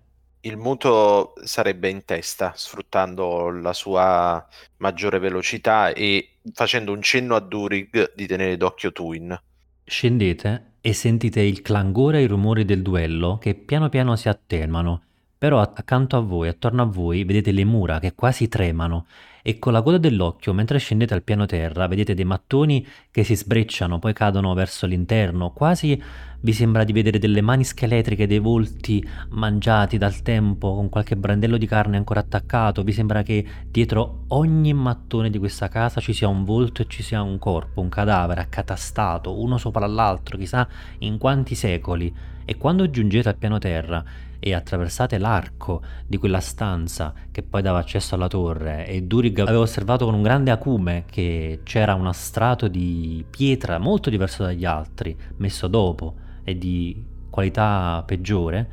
il muto sarebbe in testa, sfruttando la sua maggiore velocità e facendo un cenno a Durig di tenere d'occhio Twin. Scendete e sentite il clangore e i rumori del duello che piano piano si attenuano, però accanto a voi, attorno a voi, vedete le mura che quasi tremano e con la coda dell'occhio, mentre scendete al piano terra, vedete dei mattoni che si sbrecciano, poi cadono verso l'interno, quasi vi sembra di vedere delle mani scheletriche, dei volti mangiati dal tempo con qualche brandello di carne ancora attaccato. Vi sembra che dietro ogni mattone di questa casa ci sia un volto e ci sia un corpo, un cadavere accatastato, uno sopra l'altro, chissà in quanti secoli. E quando giungete al piano terra e attraversate l'arco di quella stanza che poi dava accesso alla torre e Durig aveva osservato con un grande acume che c'era uno strato di pietra molto diverso dagli altri, messo dopo e di qualità peggiore,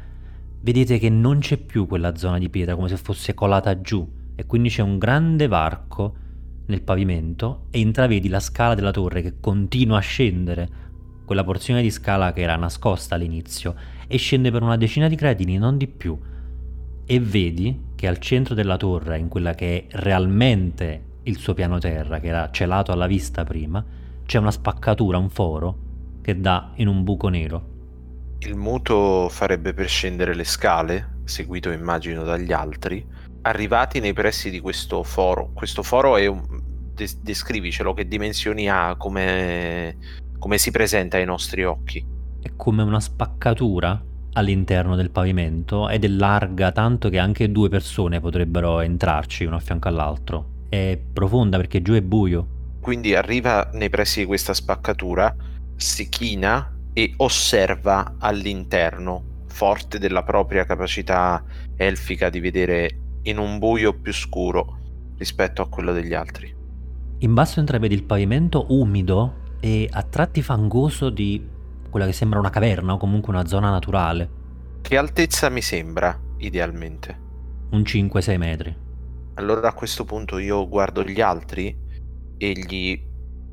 vedete che non c'è più quella zona di pietra come se fosse colata giù e quindi c'è un grande varco nel pavimento e intravedi la scala della torre che continua a scendere, quella porzione di scala che era nascosta all'inizio, e scende per una decina di gradini, non di più. E vedi che al centro della torre, in quella che è realmente il suo piano terra, che era celato alla vista prima, c'è una spaccatura, un foro, che dà in un buco nero. Il muto farebbe per scendere le scale, seguito immagino dagli altri, arrivati nei pressi di questo foro. Questo foro è un... Des- descrivicelo, che dimensioni ha, come... come si presenta ai nostri occhi. È come una spaccatura all'interno del pavimento ed è larga tanto che anche due persone potrebbero entrarci uno a fianco all'altro. È profonda perché giù è buio. Quindi arriva nei pressi di questa spaccatura si china e osserva all'interno, forte della propria capacità elfica di vedere in un buio più scuro rispetto a quello degli altri. In basso intravedi il pavimento umido e a tratti fangoso di quella che sembra una caverna o comunque una zona naturale. Che altezza mi sembra, idealmente? Un 5-6 metri. Allora a questo punto io guardo gli altri e gli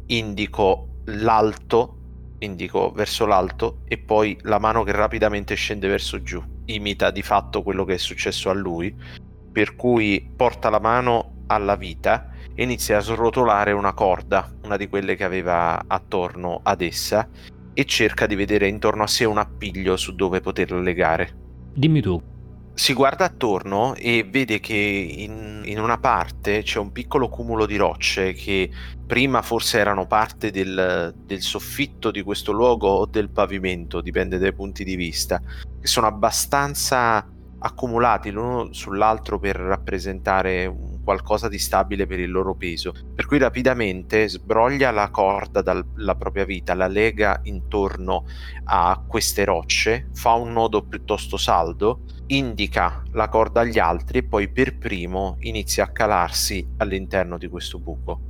indico l'alto indico verso l'alto e poi la mano che rapidamente scende verso giù. Imita di fatto quello che è successo a lui, per cui porta la mano alla vita e inizia a srotolare una corda, una di quelle che aveva attorno ad essa, e cerca di vedere intorno a sé un appiglio su dove poterla legare. Dimmi tu, si guarda attorno e vede che in, in, una parte c'è un piccolo cumulo di rocce che prima forse erano parte del, del, soffitto di questo luogo o del pavimento, dipende dai punti di vista, che sono abbastanza accumulati l'uno sull'altro per rappresentare un qualcosa di stabile per il loro peso. Per cui rapidamente sbroglia la corda dalla propria vita, la lega intorno a queste rocce, fa un nodo piuttosto saldo, indica la corda agli altri e poi per primo inizia a calarsi all'interno di questo buco,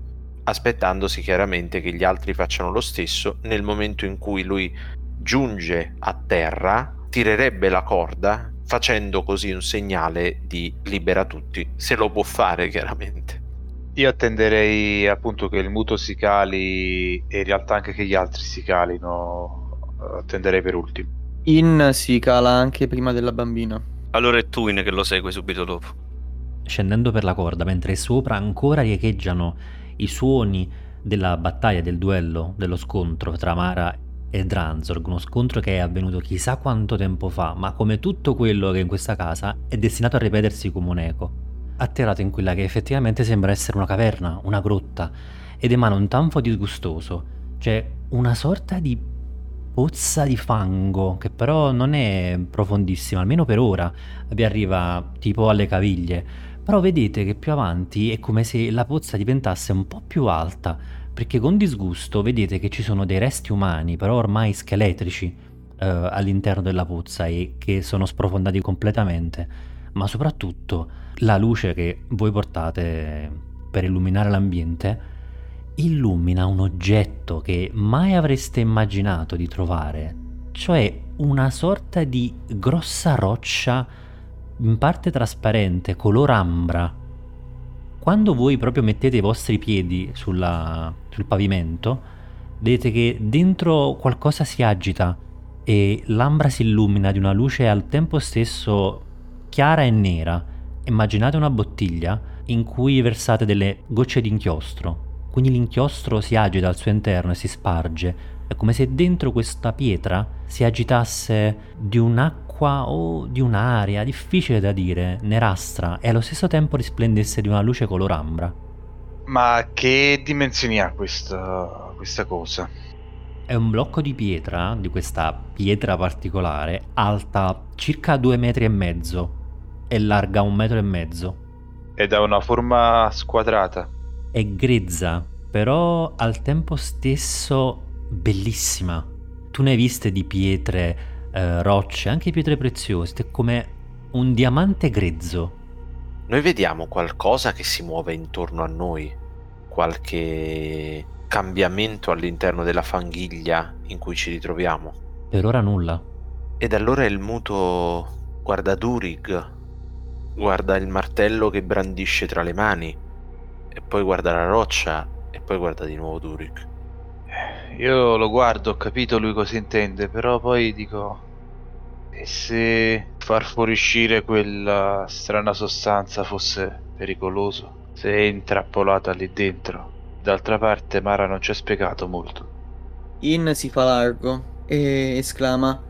aspettandosi chiaramente che gli altri facciano lo stesso. Nel momento in cui lui giunge a terra, tirerebbe la corda facendo così un segnale di libera tutti, se lo può fare chiaramente. Io attenderei appunto che il muto si cali e in realtà anche che gli altri si calino, attenderei per ultimo. In si cala anche prima della bambina. Allora è Twin che lo segue subito dopo. Scendendo per la corda, mentre sopra ancora riecheggiano i suoni della battaglia, del duello, dello scontro tra Mara e Dranzorg, uno scontro che è avvenuto chissà quanto tempo fa, ma come tutto quello che è in questa casa è destinato a ripetersi come un eco. Atterrato in quella che effettivamente sembra essere una caverna, una grotta, ed emana un tanfo disgustoso, cioè una sorta di pozza di fango, che però non è profondissima, almeno per ora, vi arriva tipo alle caviglie, però vedete che più avanti è come se la pozza diventasse un po' più alta, perché con disgusto vedete che ci sono dei resti umani, però ormai scheletrici, eh, all'interno della pozza e che sono sprofondati completamente, ma soprattutto la luce che voi portate per illuminare l'ambiente illumina un oggetto che mai avreste immaginato di trovare, cioè una sorta di grossa roccia in parte trasparente, color ambra, quando voi proprio mettete i vostri piedi sulla, sul pavimento, vedete che dentro qualcosa si agita e l'ambra si illumina di una luce al tempo stesso chiara e nera. Immaginate una bottiglia in cui versate delle gocce di inchiostro, quindi l'inchiostro si agita al suo interno e si sparge. È come se dentro questa pietra si agitasse di un'acqua acqua o di un'aria, difficile da dire, nerastra e allo stesso tempo risplendesse di una luce color ambra. Ma che dimensioni ha questa, questa cosa? È un blocco di pietra, di questa pietra particolare, alta circa due metri e mezzo e larga un metro e mezzo. Ed ha una forma squadrata. È grezza, però al tempo stesso bellissima. Tu ne hai viste di pietre eh, rocce, anche pietre preziose, come un diamante grezzo. Noi vediamo qualcosa che si muove intorno a noi, qualche cambiamento all'interno della fanghiglia in cui ci ritroviamo. Per ora nulla. Ed allora il muto guarda Durig, guarda il martello che brandisce tra le mani, e poi guarda la roccia, e poi guarda di nuovo Durig. Io lo guardo, ho capito lui cosa intende, però poi dico... E se far fuoriuscire quella strana sostanza fosse pericoloso? Se è intrappolata lì dentro? D'altra parte Mara non ci ha spiegato molto. In si fa largo e esclama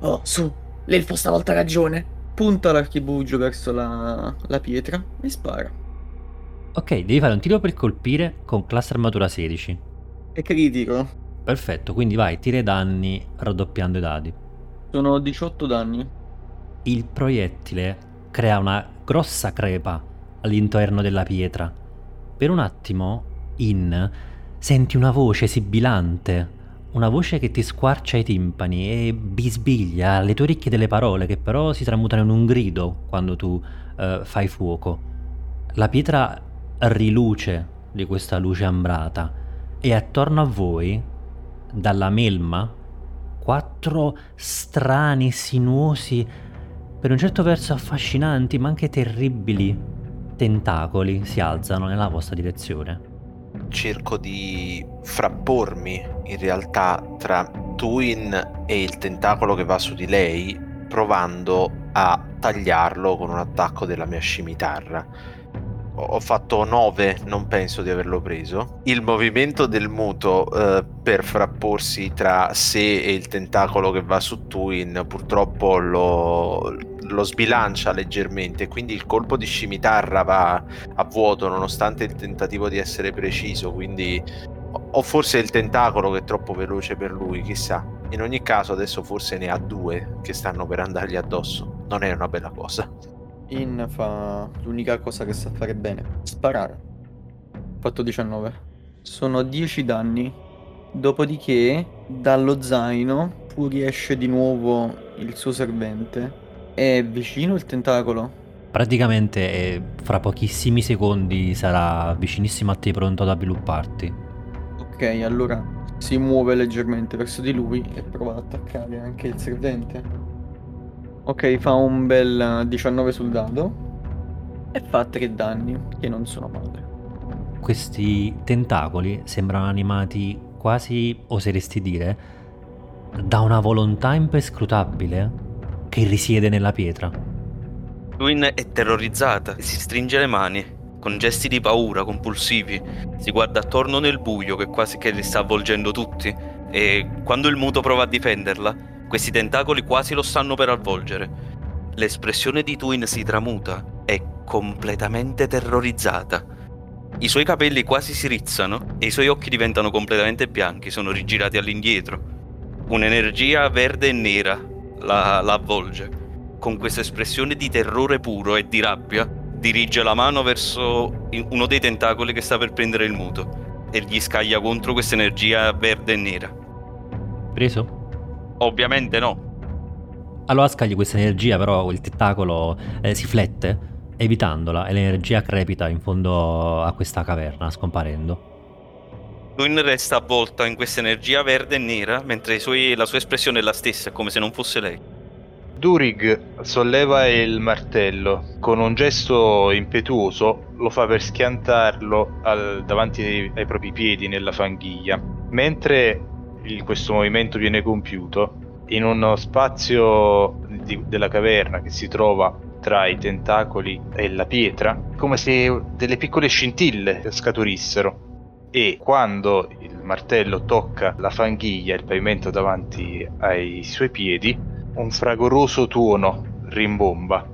Oh, su, l'elfo stavolta ha ragione. Punta l'archibugio verso la, la pietra e spara. Ok, devi fare un tiro per colpire con classe armatura 16. È critico. Perfetto, quindi vai, tira i danni raddoppiando i dadi. Sono 18 danni. Il proiettile crea una grossa crepa all'interno della pietra. Per un attimo, In, senti una voce sibilante, una voce che ti squarcia i timpani e bisbiglia alle tue orecchie delle parole che però si tramutano in un grido quando tu uh, fai fuoco. La pietra riluce di questa luce ambrata e attorno a voi dalla melma quattro strani, sinuosi, per un certo verso affascinanti ma anche terribili tentacoli si alzano nella vostra direzione. Cerco di frappormi in realtà tra Twin e il tentacolo che va su di lei, provando a tagliarlo con un attacco della mia scimitarra ho fatto 9, non penso di averlo preso. Il movimento del muto eh, per frapporsi tra sé e il tentacolo che va su Twin purtroppo lo, lo sbilancia leggermente, quindi il colpo di scimitarra va a vuoto nonostante il tentativo di essere preciso, quindi o forse il tentacolo che è troppo veloce per lui, chissà. In ogni caso adesso forse ne ha due che stanno per andargli addosso. Non è una bella cosa. In fa l'unica cosa che sa fare bene, sparare. Fatto 19. Sono 10 danni. Dopodiché, dallo zaino fuoriesce di nuovo il suo servente. È vicino il tentacolo? Praticamente eh, fra pochissimi secondi sarà vicinissimo a te pronto ad avvilupparti. Ok, allora si muove leggermente verso di lui e prova ad attaccare anche il servente. Ok, fa un bel 19 sul dado e fa 3 danni, che non sono male. Questi tentacoli sembrano animati quasi, oseresti dire, da una volontà imperscrutabile che risiede nella pietra. Twin è terrorizzata e si stringe le mani, con gesti di paura compulsivi. Si guarda attorno nel buio che quasi che li sta avvolgendo tutti. E quando il muto prova a difenderla, questi tentacoli quasi lo stanno per avvolgere. L'espressione di Twin si tramuta, è completamente terrorizzata. I suoi capelli quasi si rizzano e i suoi occhi diventano completamente bianchi, sono rigirati all'indietro. Un'energia verde e nera la, la avvolge. Con questa espressione di terrore puro e di rabbia, dirige la mano verso uno dei tentacoli che sta per prendere il muto e gli scaglia contro questa energia verde e nera. Preso? Ovviamente no. Allora scagli questa energia, però il tentacolo eh, si flette, evitandola, e l'energia crepita in fondo a questa caverna, scomparendo. Luin resta avvolta in questa energia verde e nera, mentre suoi, la sua espressione è la stessa, è come se non fosse lei. Durig solleva il martello con un gesto impetuoso, lo fa per schiantarlo al, davanti ai, ai, propri piedi nella fanghiglia. Mentre il, questo movimento viene compiuto, in uno spazio di, della caverna che si trova tra i tentacoli e la pietra, come se delle piccole scintille scaturissero. E quando il martello tocca la fanghiglia, il pavimento davanti ai suoi piedi, un fragoroso tuono rimbomba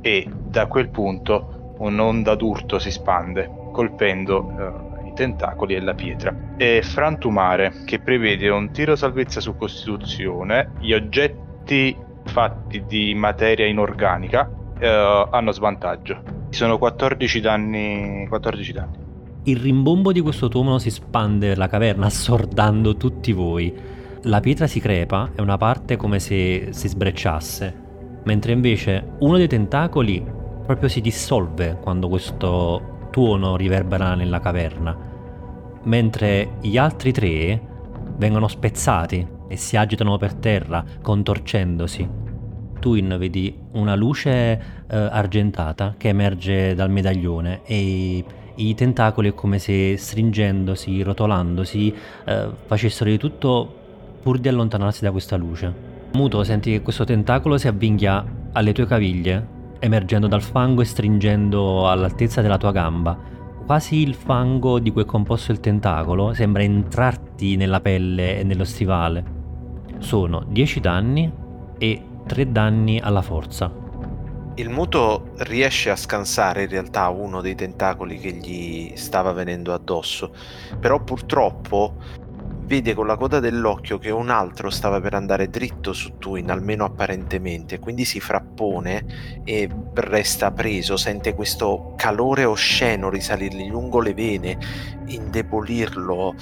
e da quel punto un'onda d'urto si spande, colpendo eh, tentacoli e la pietra. È frantumare che prevede un tiro salvezza su costituzione, gli oggetti fatti di materia inorganica eh, hanno svantaggio. Sono 14 danni, 14 danni. Il rimbombo di questo tuono si spande per la caverna assordando tutti voi la pietra si crepa e una parte come se si sbrecciasse, mentre invece uno dei tentacoli proprio si dissolve quando questo tuono riverbera nella caverna, mentre gli altri tre vengono spezzati e si agitano per terra, contorcendosi. Twin vedi una luce eh, argentata che emerge dal medaglione e i tentacoli è come se stringendosi, rotolandosi, eh, facessero di tutto pur di allontanarsi da questa luce. Muto senti che questo tentacolo si avvinghia alle tue caviglie, emergendo dal fango e stringendo all'altezza della tua gamba. Quasi il fango di cui è composto il tentacolo sembra entrarti nella pelle e nello stivale. Sono 10 danni e 3 danni alla forza. Il muto riesce a scansare in realtà uno dei tentacoli che gli stava venendo addosso, però purtroppo vede con la coda dell'occhio che un altro stava per andare dritto su Twin, almeno apparentemente, quindi si frappone e resta preso, sente questo calore osceno risalirgli lungo le vene, indebolirlo.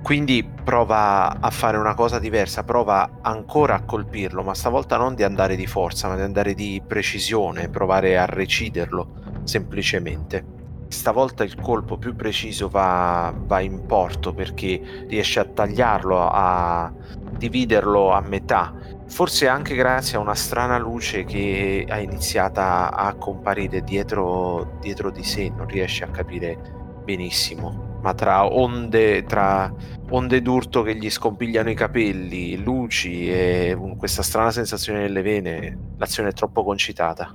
Quindi prova a fare una cosa diversa, prova ancora a colpirlo, ma stavolta non di andare di forza, ma di andare di precisione, provare a reciderlo semplicemente stavolta il colpo più preciso va, va, in porto perché riesce a tagliarlo, a dividerlo a metà, forse anche grazie a una strana luce che ha iniziato a comparire dietro, dietro di sé, non riesce a capire benissimo, ma tra onde, tra onde d'urto che gli scompigliano i capelli, luci e questa strana sensazione nelle vene, l'azione è troppo concitata.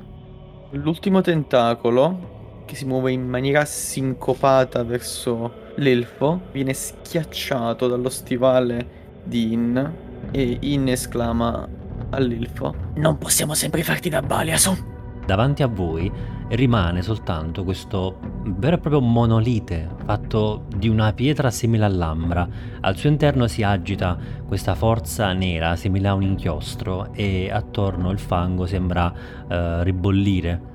L'ultimo tentacolo che si muove in maniera sincopata verso l'elfo, viene schiacciato dallo stivale di In e In esclama all'elfo: Non possiamo sempre farti da balia, su! Davanti a voi rimane soltanto questo vero e proprio monolite fatto di una pietra simile all'ambra. Al suo interno si agita questa forza nera simile a un inchiostro e attorno il fango sembra eh, ribollire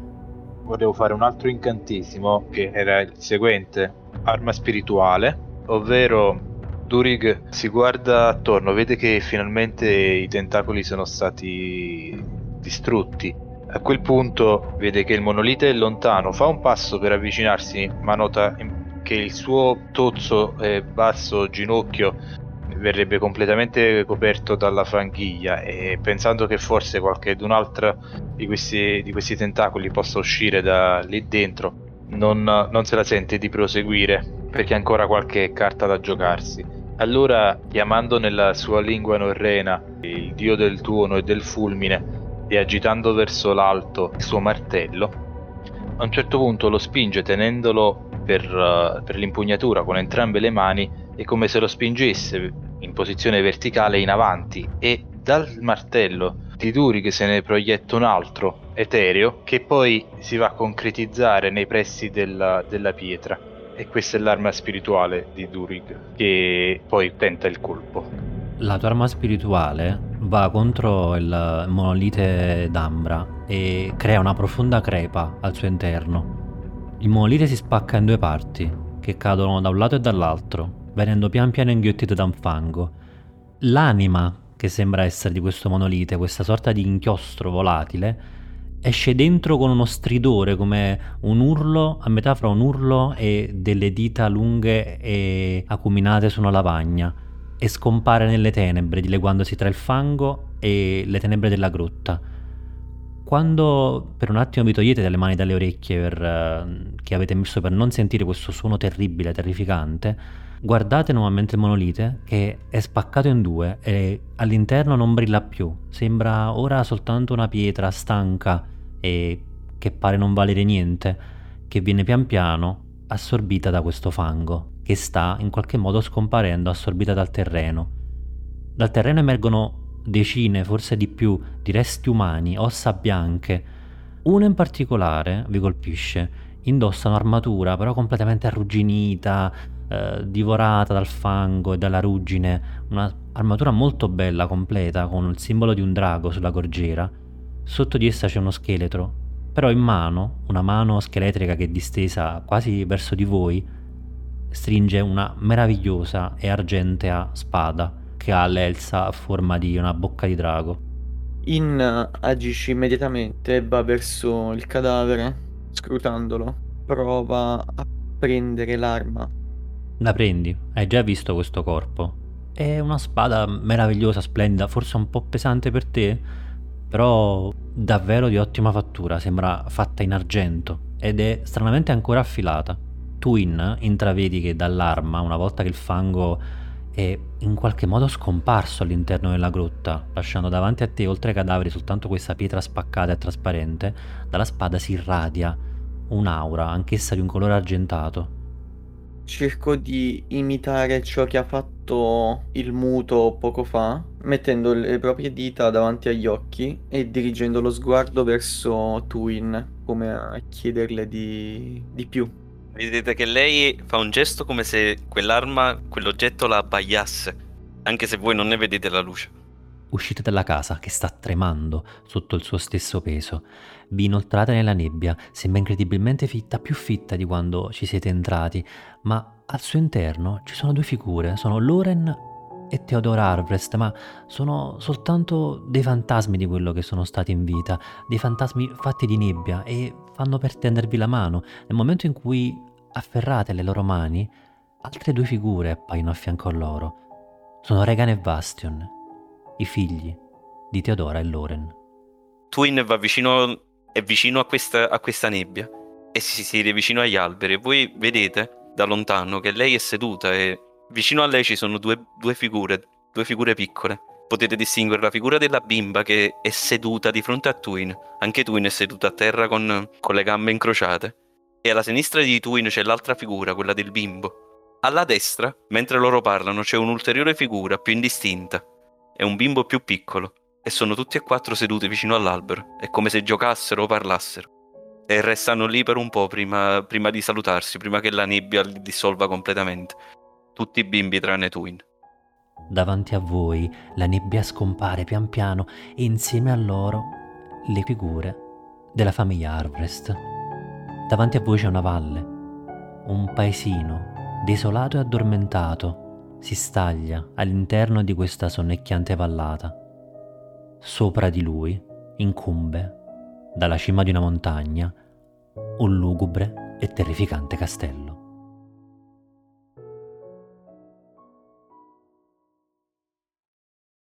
volevo fare un altro incantesimo che era il seguente, arma spirituale, ovvero Durig si guarda attorno, vede che finalmente i tentacoli sono stati distrutti. A quel punto vede che il monolite è lontano, fa un passo per avvicinarsi, ma nota che il suo tozzo e basso ginocchio verrebbe completamente coperto dalla fanghiglia e pensando che forse qualche qualcun'altra di questi, di questi tentacoli possa uscire da lì dentro, non, non se la sente di proseguire perché ha ancora qualche carta da giocarsi. Allora, chiamando nella sua lingua norrena il dio del tuono e del fulmine e agitando verso l'alto il suo martello, a un certo punto lo spinge tenendolo per, uh, per l'impugnatura con entrambe le mani e come se lo spingesse in posizione verticale in avanti e dal martello di Durig se ne proietta un altro etereo che poi si va a concretizzare nei pressi della, della pietra e questa è l'arma spirituale di Durig che poi tenta il colpo. La tua arma spirituale va contro il monolite d'Ambra e crea una profonda crepa al suo interno. Il monolite si spacca in due parti, che cadono da un lato e dall'altro, venendo pian piano inghiottite da un fango. L'anima che sembra essere di questo monolite, questa sorta di inchiostro volatile, esce dentro con uno stridore come un urlo, a metà fra un urlo e delle dita lunghe e acuminate su una lavagna, e scompare nelle tenebre, dileguandosi tra il fango e le tenebre della grotta. Quando per un attimo vi togliete dalle mani dalle orecchie per, uh, che avete messo per non sentire questo suono terribile, terrificante, Guardate nuovamente il monolite che è spaccato in due e all'interno non brilla più, sembra ora soltanto una pietra stanca e che pare non valere niente, che viene pian piano assorbita da questo fango, che sta in qualche modo scomparendo, assorbita dal terreno. Dal terreno emergono decine, forse di più, di resti umani, ossa bianche. Uno in particolare vi colpisce, indossa un'armatura però completamente arrugginita, eh, divorata dal fango e dalla ruggine, un'armatura molto bella, completa, con il simbolo di un drago sulla gorgiera. Sotto di essa c'è uno scheletro, però in mano, una mano scheletrica che è distesa quasi verso di voi, stringe una meravigliosa e argentea spada che ha l'elsa a forma di una bocca di drago. In uh, agisce immediatamente e va verso il cadavere, scrutandolo. Prova a prendere l'arma la prendi, hai già visto questo corpo. È una spada meravigliosa, splendida, forse un po' pesante per te, però davvero di ottima fattura, sembra fatta in argento ed è stranamente ancora affilata. Twin intravedi che dall'arma, una volta che il fango è in qualche modo scomparso all'interno della grotta, lasciando davanti a te, oltre ai cadaveri, soltanto questa pietra spaccata e trasparente, dalla spada si irradia un'aura, anch'essa di un colore argentato, cerco di imitare ciò che ha fatto il muto poco fa, mettendo le proprie dita davanti agli occhi e dirigendo lo sguardo verso Twin, come a chiederle di, di più. Vedete che lei fa un gesto come se quell'arma, quell'oggetto la abbaiasse, anche se voi non ne vedete la luce. Uscite dalla casa che sta tremando sotto il suo stesso peso. Vi inoltrate nella nebbia, sembra incredibilmente fitta, più fitta di quando ci siete entrati, ma al suo interno ci sono due figure, sono Loren e Theodore Harvest, ma sono soltanto dei fantasmi di quello che sono stati in vita, dei fantasmi fatti di nebbia e fanno per tendervi la mano. Nel momento in cui afferrate le loro mani, altre due figure appaiono a fianco a loro. Sono Regan e Bastion, i figli di Teodora e Loren. Twin va vicino, è vicino a questa, a questa nebbia e si siede vicino agli alberi e voi vedete da lontano che lei è seduta e vicino a lei ci sono due, due figure, due figure piccole. Potete distinguere la figura della bimba che è seduta di fronte a Twin. Anche Twin è seduta a terra con, con le gambe incrociate. E alla sinistra di Twin c'è l'altra figura, quella del bimbo. Alla destra, mentre loro parlano, c'è un'ulteriore figura più indistinta, e un bimbo più piccolo, e sono tutti e quattro seduti vicino all'albero, è come se giocassero o parlassero. E restano lì per un po' prima, prima di salutarsi, prima che la nebbia li dissolva completamente. Tutti i bimbi tranne Twin. Davanti a voi la nebbia scompare pian piano e insieme a loro le figure della famiglia Harvest. Davanti a voi c'è una valle, un paesino, desolato e addormentato, si staglia all'interno di questa sonnecchiante vallata. Sopra di lui incumbe, dalla cima di una montagna, un lugubre e terrificante castello.